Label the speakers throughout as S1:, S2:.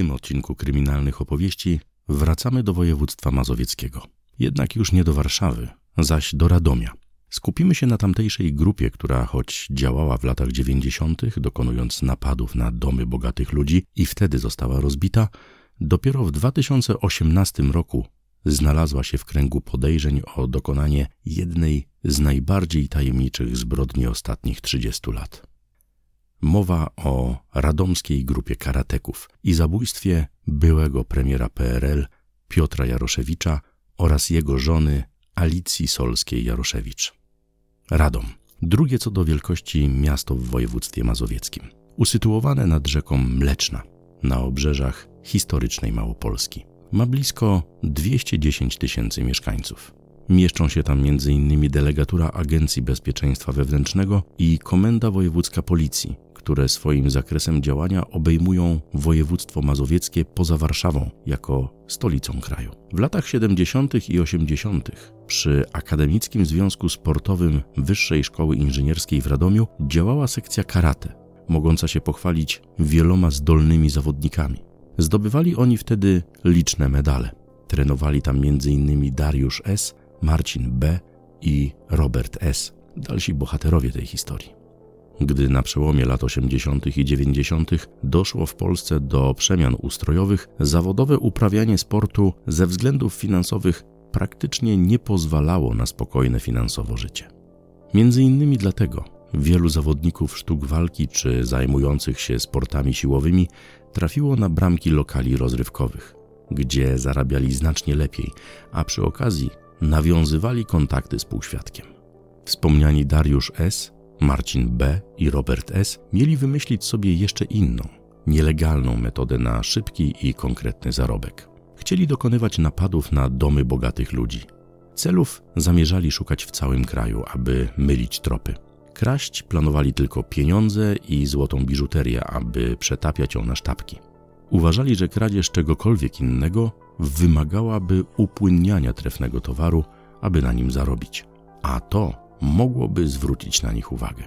S1: tym odcinku kryminalnych opowieści wracamy do województwa mazowieckiego. Jednak już nie do Warszawy, zaś do Radomia. Skupimy się na tamtejszej grupie, która choć działała w latach 90., dokonując napadów na domy bogatych ludzi i wtedy została rozbita, dopiero w 2018 roku znalazła się w kręgu podejrzeń o dokonanie jednej z najbardziej tajemniczych zbrodni ostatnich 30 lat. Mowa o radomskiej grupie karateków i zabójstwie byłego premiera PRL Piotra Jaroszewicza oraz jego żony Alicji Solskiej-Jaroszewicz. Radom, drugie co do wielkości miasto w województwie mazowieckim, usytuowane nad rzeką Mleczna, na obrzeżach historycznej Małopolski. Ma blisko 210 tysięcy mieszkańców. Mieszczą się tam m.in. delegatura Agencji Bezpieczeństwa Wewnętrznego i Komenda Wojewódzka Policji, które swoim zakresem działania obejmują województwo mazowieckie poza Warszawą jako stolicą kraju. W latach 70. i 80. przy Akademickim Związku Sportowym Wyższej Szkoły Inżynierskiej w Radomiu działała sekcja karate, mogąca się pochwalić wieloma zdolnymi zawodnikami. Zdobywali oni wtedy liczne medale. Trenowali tam m.in. Dariusz S., Marcin B. i Robert S., dalsi bohaterowie tej historii. Gdy na przełomie lat 80. i 90. doszło w Polsce do przemian ustrojowych, zawodowe uprawianie sportu ze względów finansowych praktycznie nie pozwalało na spokojne finansowo życie. Między innymi dlatego wielu zawodników sztuk walki czy zajmujących się sportami siłowymi trafiło na bramki lokali rozrywkowych, gdzie zarabiali znacznie lepiej, a przy okazji nawiązywali kontakty z półświadkiem. Wspomniani Dariusz S., Marcin B. i Robert S. mieli wymyślić sobie jeszcze inną, nielegalną metodę na szybki i konkretny zarobek. Chcieli dokonywać napadów na domy bogatych ludzi. Celów zamierzali szukać w całym kraju, aby mylić tropy. Kraść planowali tylko pieniądze i złotą biżuterię, aby przetapiać ją na sztabki. Uważali, że kradzież czegokolwiek innego wymagałaby upłynniania trefnego towaru, aby na nim zarobić. A to mogłoby zwrócić na nich uwagę.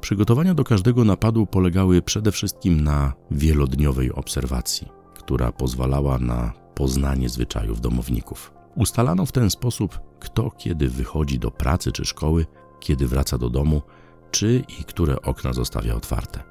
S1: Przygotowania do każdego napadu polegały przede wszystkim na wielodniowej obserwacji, która pozwalała na poznanie zwyczajów domowników. Ustalano w ten sposób, kto kiedy wychodzi do pracy czy szkoły, kiedy wraca do domu, czy i które okna zostawia otwarte.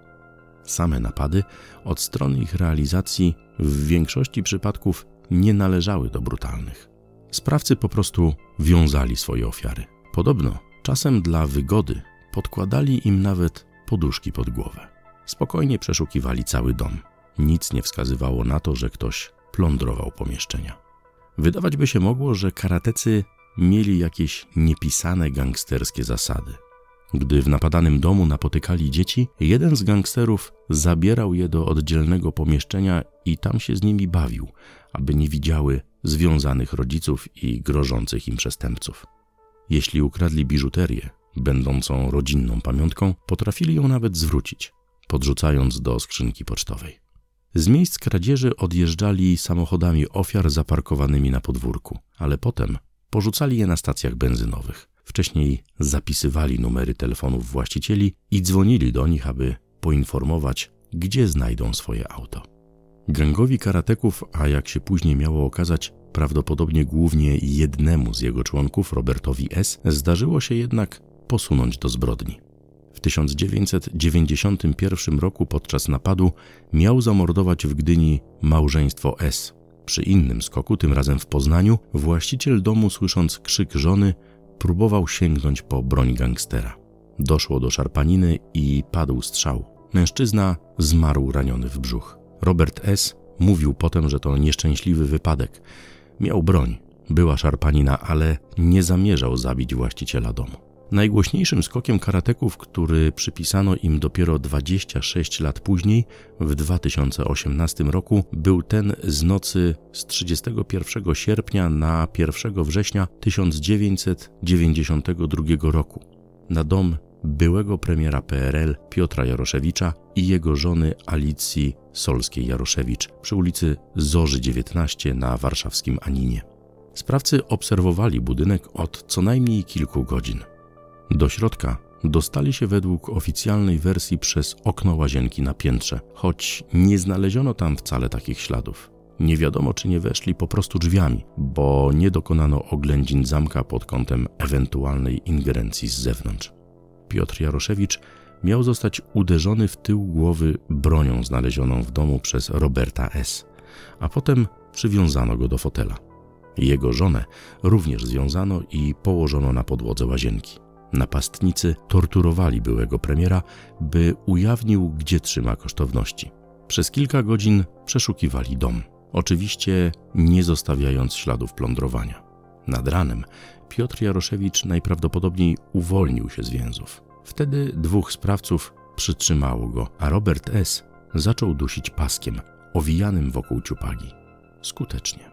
S1: Same napady od strony ich realizacji w większości przypadków nie należały do brutalnych. Sprawcy po prostu wiązali swoje ofiary. Podobno czasem dla wygody podkładali im nawet poduszki pod głowę. Spokojnie przeszukiwali cały dom. Nic nie wskazywało na to, że ktoś plądrował pomieszczenia. Wydawać by się mogło, że karatecy mieli jakieś niepisane gangsterskie zasady. Gdy w napadanym domu napotykali dzieci, jeden z gangsterów zabierał je do oddzielnego pomieszczenia i tam się z nimi bawił, aby nie widziały związanych rodziców i grożących im przestępców. Jeśli ukradli biżuterię, będącą rodzinną pamiątką, potrafili ją nawet zwrócić, podrzucając do skrzynki pocztowej. Z miejsc kradzieży odjeżdżali samochodami ofiar zaparkowanymi na podwórku, ale potem porzucali je na stacjach benzynowych. Wcześniej zapisywali numery telefonów właścicieli i dzwonili do nich, aby poinformować, gdzie znajdą swoje auto. Gangowi karateków, a jak się później miało okazać, prawdopodobnie głównie jednemu z jego członków, Robertowi S., zdarzyło się jednak posunąć do zbrodni. W 1991 roku podczas napadu miał zamordować w Gdyni małżeństwo S. Przy innym skoku, tym razem w Poznaniu, właściciel domu, słysząc krzyk żony, próbował sięgnąć po broń gangstera. Doszło do szarpaniny i padł strzał. Mężczyzna zmarł raniony w brzuch. Robert S. mówił potem, że to nieszczęśliwy wypadek. Miał broń, była szarpanina, ale nie zamierzał zabić właściciela domu. Najgłośniejszym skokiem karateków, który przypisano im dopiero 26 lat później, w 2018 roku, był ten z nocy z 31 sierpnia na 1 września 1992 roku na dom byłego premiera PRL Piotra Jaroszewicza i jego żony Alicji Solskiej-Jaroszewicz przy ulicy Zorzy 19 na warszawskim Aninie. Sprawcy obserwowali budynek od co najmniej kilku godzin. Do środka dostali się według oficjalnej wersji przez okno łazienki na piętrze, choć nie znaleziono tam wcale takich śladów. Nie wiadomo, czy nie weszli po prostu drzwiami, bo nie dokonano oględzin zamka pod kątem ewentualnej ingerencji z zewnątrz. Piotr Jaroszewicz miał zostać uderzony w tył głowy bronią znalezioną w domu przez Roberta S., a potem przywiązano go do fotela. Jego żonę również związano i położono na podłodze łazienki. Napastnicy torturowali byłego premiera, by ujawnił, gdzie trzyma kosztowności. Przez kilka godzin przeszukiwali dom, oczywiście nie zostawiając śladów plądrowania. Nad ranem Piotr Jaroszewicz najprawdopodobniej uwolnił się z więzów. Wtedy dwóch sprawców przytrzymało go, a Robert S. zaczął dusić paskiem, owijanym wokół ciupagi. Skutecznie.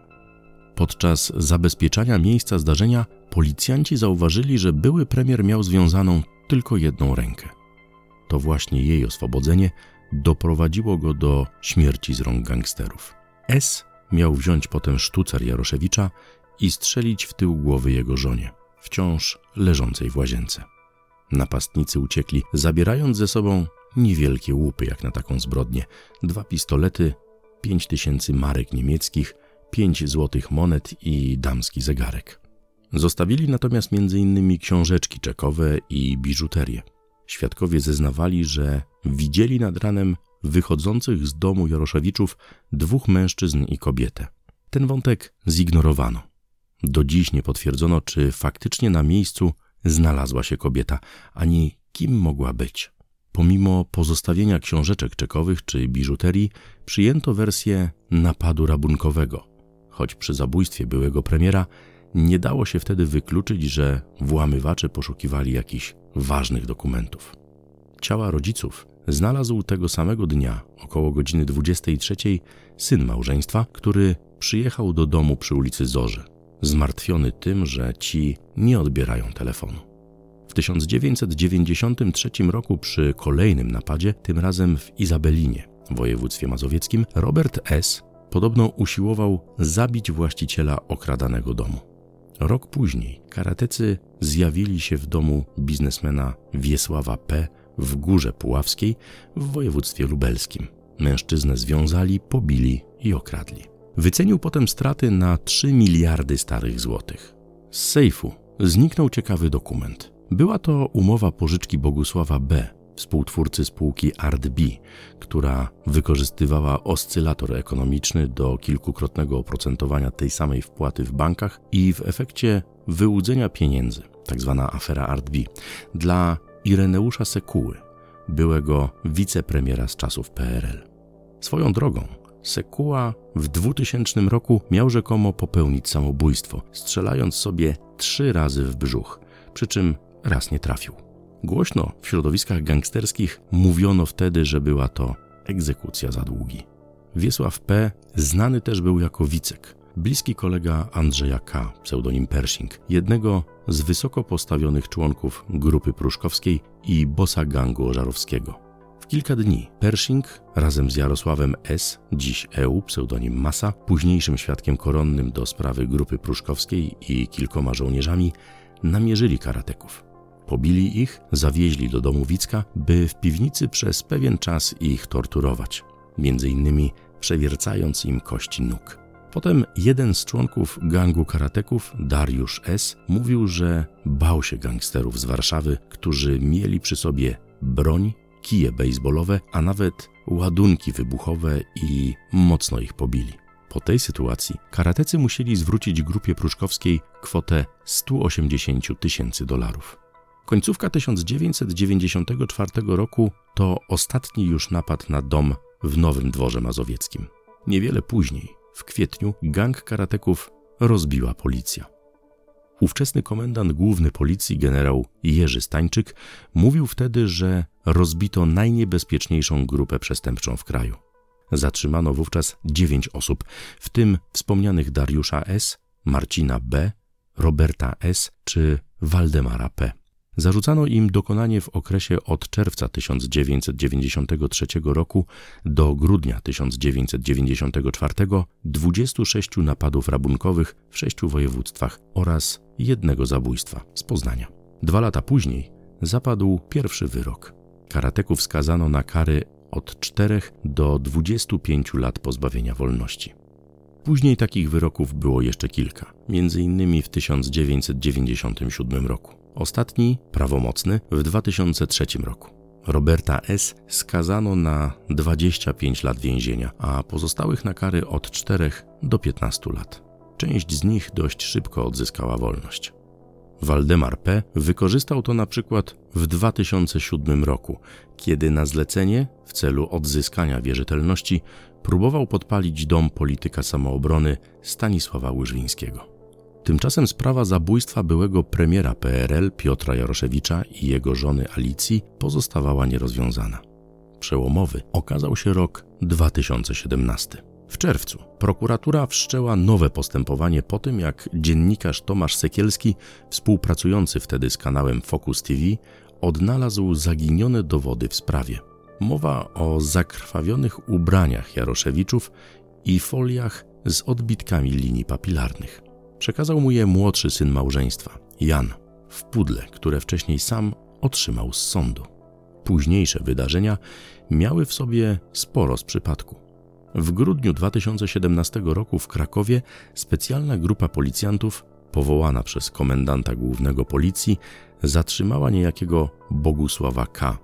S1: Podczas zabezpieczania miejsca zdarzenia policjanci zauważyli, że były premier miał związaną tylko jedną rękę. To właśnie jej oswobodzenie doprowadziło go do śmierci z rąk gangsterów. S miał wziąć potem sztucer Jaroszewicza i strzelić w tył głowy jego żonie, wciąż leżącej w łazience. Napastnicy uciekli, zabierając ze sobą niewielkie łupy jak na taką zbrodnię, dwa pistolety, pięć tysięcy marek niemieckich, pięć złotych monet i damski zegarek. Zostawili natomiast m.in. książeczki czekowe i biżuterię. Świadkowie zeznawali, że widzieli nad ranem wychodzących z domu Jaroszewiczów dwóch mężczyzn i kobietę. Ten wątek zignorowano. Do dziś nie potwierdzono, czy faktycznie na miejscu znalazła się kobieta, ani kim mogła być. Pomimo pozostawienia książeczek czekowych czy biżuterii, przyjęto wersję napadu rabunkowego, choć przy zabójstwie byłego premiera nie dało się wtedy wykluczyć, że włamywacze poszukiwali jakichś ważnych dokumentów. Ciała rodziców znalazł tego samego dnia, około godziny 23, syn małżeństwa, który przyjechał do domu przy ulicy Zorze, zmartwiony tym, że ci nie odbierają telefonu. W 1993 roku przy kolejnym napadzie, tym razem w Izabelinie, województwie mazowieckim, Robert S. podobno usiłował zabić właściciela okradanego domu. Rok później karatecy zjawili się w domu biznesmena Wiesława P. w Górze Puławskiej w województwie lubelskim. Mężczyznę związali, pobili i okradli. Wycenił potem straty na 3 miliardy starych złotych. Z sejfu zniknął ciekawy dokument. Była to umowa pożyczki Bogusława B., współtwórcy spółki ArtB, która wykorzystywała oscylator ekonomiczny do kilkukrotnego oprocentowania tej samej wpłaty w bankach i w efekcie wyłudzenia pieniędzy, tzw. Tak afera ArtB, dla Ireneusza Sekuły, byłego wicepremiera z czasów PRL. Swoją drogą, Sekuła w 2000 roku miał rzekomo popełnić samobójstwo, strzelając sobie trzy razy w brzuch, przy czym raz nie trafił. Głośno w środowiskach gangsterskich mówiono wtedy, że była to egzekucja za długi. Wiesław P. znany też był jako Wicek, bliski kolega Andrzeja K., pseudonim Pershing, jednego z wysoko postawionych członków grupy pruszkowskiej i bossa gangu ożarowskiego. W kilka dni Pershing razem z Jarosławem S., dziś EU, pseudonim Masa, późniejszym świadkiem koronnym do sprawy grupy pruszkowskiej i kilkoma żołnierzami, namierzyli karateków. Pobili ich, zawieźli do domu Wicka, by w piwnicy przez pewien czas ich torturować, między innymi przewiercając im kości nóg. Potem jeden z członków gangu karateków, Dariusz S., mówił, że bał się gangsterów z Warszawy, którzy mieli przy sobie broń, kije baseballowe, a nawet ładunki wybuchowe i mocno ich pobili. Po tej sytuacji karatecy musieli zwrócić grupie pruszkowskiej kwotę 180 tysięcy dolarów. Końcówka 1994 roku to ostatni już napad na dom w Nowym Dworze Mazowieckim. Niewiele później, w kwietniu, gang karateków rozbiła policja. Ówczesny komendant główny policji generał Jerzy Stańczyk mówił wtedy, że rozbito najniebezpieczniejszą grupę przestępczą w kraju. Zatrzymano wówczas dziewięć osób, w tym wspomnianych Dariusza S., Marcina B., Roberta S. czy Waldemara P. Zarzucano im dokonanie w okresie od czerwca 1993 roku do grudnia 1994 26 napadów rabunkowych w sześciu województwach oraz jednego zabójstwa z Poznania. Dwa lata później zapadł pierwszy wyrok. Karateków skazano na kary od 4 do 25 lat pozbawienia wolności. Później takich wyroków było jeszcze kilka, między innymi w 1997 roku. Ostatni, prawomocny, w 2003 roku. Roberta S. skazano na 25 lat więzienia, a pozostałych na kary od 4 do 15 lat. Część z nich dość szybko odzyskała wolność. Waldemar P. wykorzystał to na przykład w 2007 roku, kiedy na zlecenie w celu odzyskania wierzytelności próbował podpalić dom polityka samoobrony Stanisława Łyżwińskiego. Tymczasem sprawa zabójstwa byłego premiera PRL Piotra Jaroszewicza i jego żony Alicji pozostawała nierozwiązana. Przełomowy okazał się rok 2017. W czerwcu prokuratura wszczęła nowe postępowanie po tym, jak dziennikarz Tomasz Sekielski, współpracujący wtedy z kanałem Focus TV, odnalazł zaginione dowody w sprawie. Mowa o zakrwawionych ubraniach Jaroszewiczów i foliach z odbitkami linii papilarnych. Przekazał mu je młodszy syn małżeństwa, Jan, w pudle, które wcześniej sam otrzymał z sądu. Późniejsze wydarzenia miały w sobie sporo z przypadku. W grudniu 2017 roku w Krakowie specjalna grupa policjantów, powołana przez komendanta głównego policji, zatrzymała niejakiego Bogusława K.,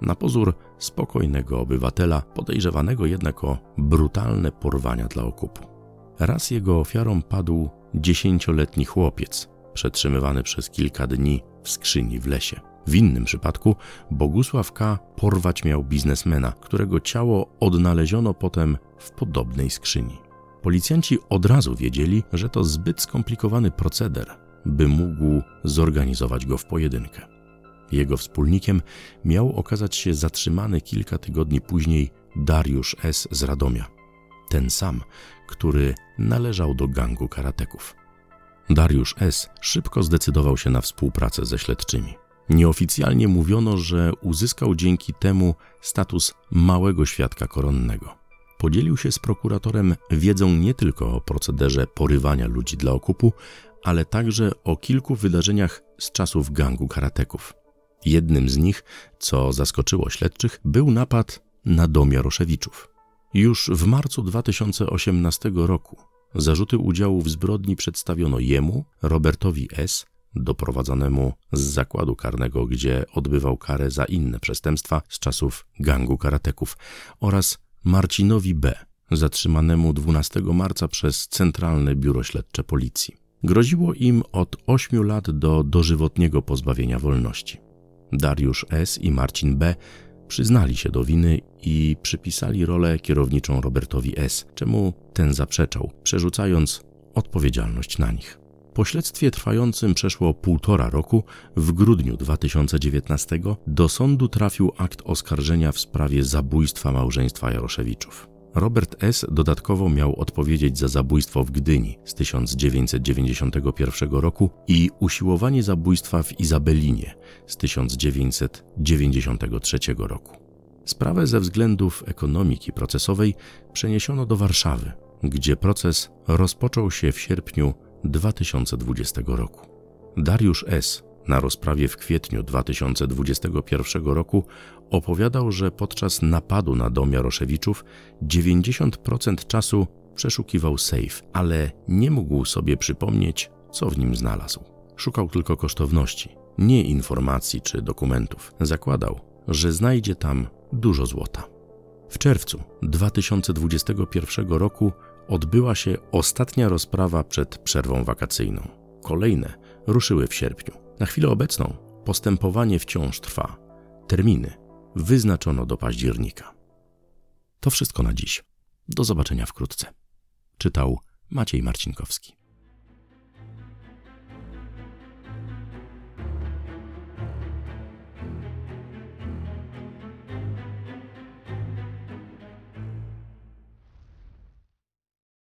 S1: na pozór spokojnego obywatela, podejrzewanego jednak o brutalne porwania dla okupu. Raz jego ofiarą padł dziesięcioletni chłopiec, przetrzymywany przez kilka dni w skrzyni w lesie. W innym przypadku Bogusław K. porwać miał biznesmena, którego ciało odnaleziono potem w podobnej skrzyni. Policjanci od razu wiedzieli, że to zbyt skomplikowany proceder, by mógł zorganizować go w pojedynkę. Jego wspólnikiem miał okazać się zatrzymany kilka tygodni później Dariusz S. z Radomia. Ten sam, który należał do gangu karateków. Dariusz S. szybko zdecydował się na współpracę ze śledczymi. Nieoficjalnie mówiono, że uzyskał dzięki temu status małego świadka koronnego. Podzielił się z prokuratorem wiedzą nie tylko o procederze porywania ludzi dla okupu, ale także o kilku wydarzeniach z czasów gangu karateków. Jednym z nich, co zaskoczyło śledczych, był napad na dom Jaroszewiczów. Już w marcu 2018 roku zarzuty udziału w zbrodni przedstawiono jemu, Robertowi S., doprowadzonemu z zakładu karnego, gdzie odbywał karę za inne przestępstwa z czasów gangu karateków, oraz Marcinowi B., zatrzymanemu 12 marca przez Centralne Biuro Śledcze Policji. Groziło im od 8 lat do dożywotniego pozbawienia wolności. Dariusz S. i Marcin B. przyznali się do winy i przypisali rolę kierowniczą Robertowi S., czemu ten zaprzeczał, przerzucając odpowiedzialność na nich. Po śledztwie trwającym przeszło półtora roku, w grudniu 2019 do sądu trafił akt oskarżenia w sprawie zabójstwa małżeństwa Jaroszewiczów. Robert S. dodatkowo miał odpowiedzieć za zabójstwo w Gdyni z 1991 roku i usiłowanie zabójstwa w Izabelinie z 1993 roku. Sprawę ze względów ekonomiki procesowej przeniesiono do Warszawy, gdzie proces rozpoczął się w sierpniu 2020 roku. Dariusz S. na rozprawie w kwietniu 2021 roku opowiadał, że podczas napadu na dom Jaroszewiczów 90% czasu przeszukiwał safe, ale nie mógł sobie przypomnieć, co w nim znalazł. Szukał tylko kosztowności, nie informacji czy dokumentów. Zakładał, że znajdzie tam dużo złota. W czerwcu 2021 roku odbyła się ostatnia rozprawa przed przerwą wakacyjną. Kolejne ruszyły w sierpniu. Na chwilę obecną postępowanie wciąż trwa. Terminy wyznaczono do października. To wszystko na dziś. Do zobaczenia wkrótce. Czytał Maciej Marcinkowski.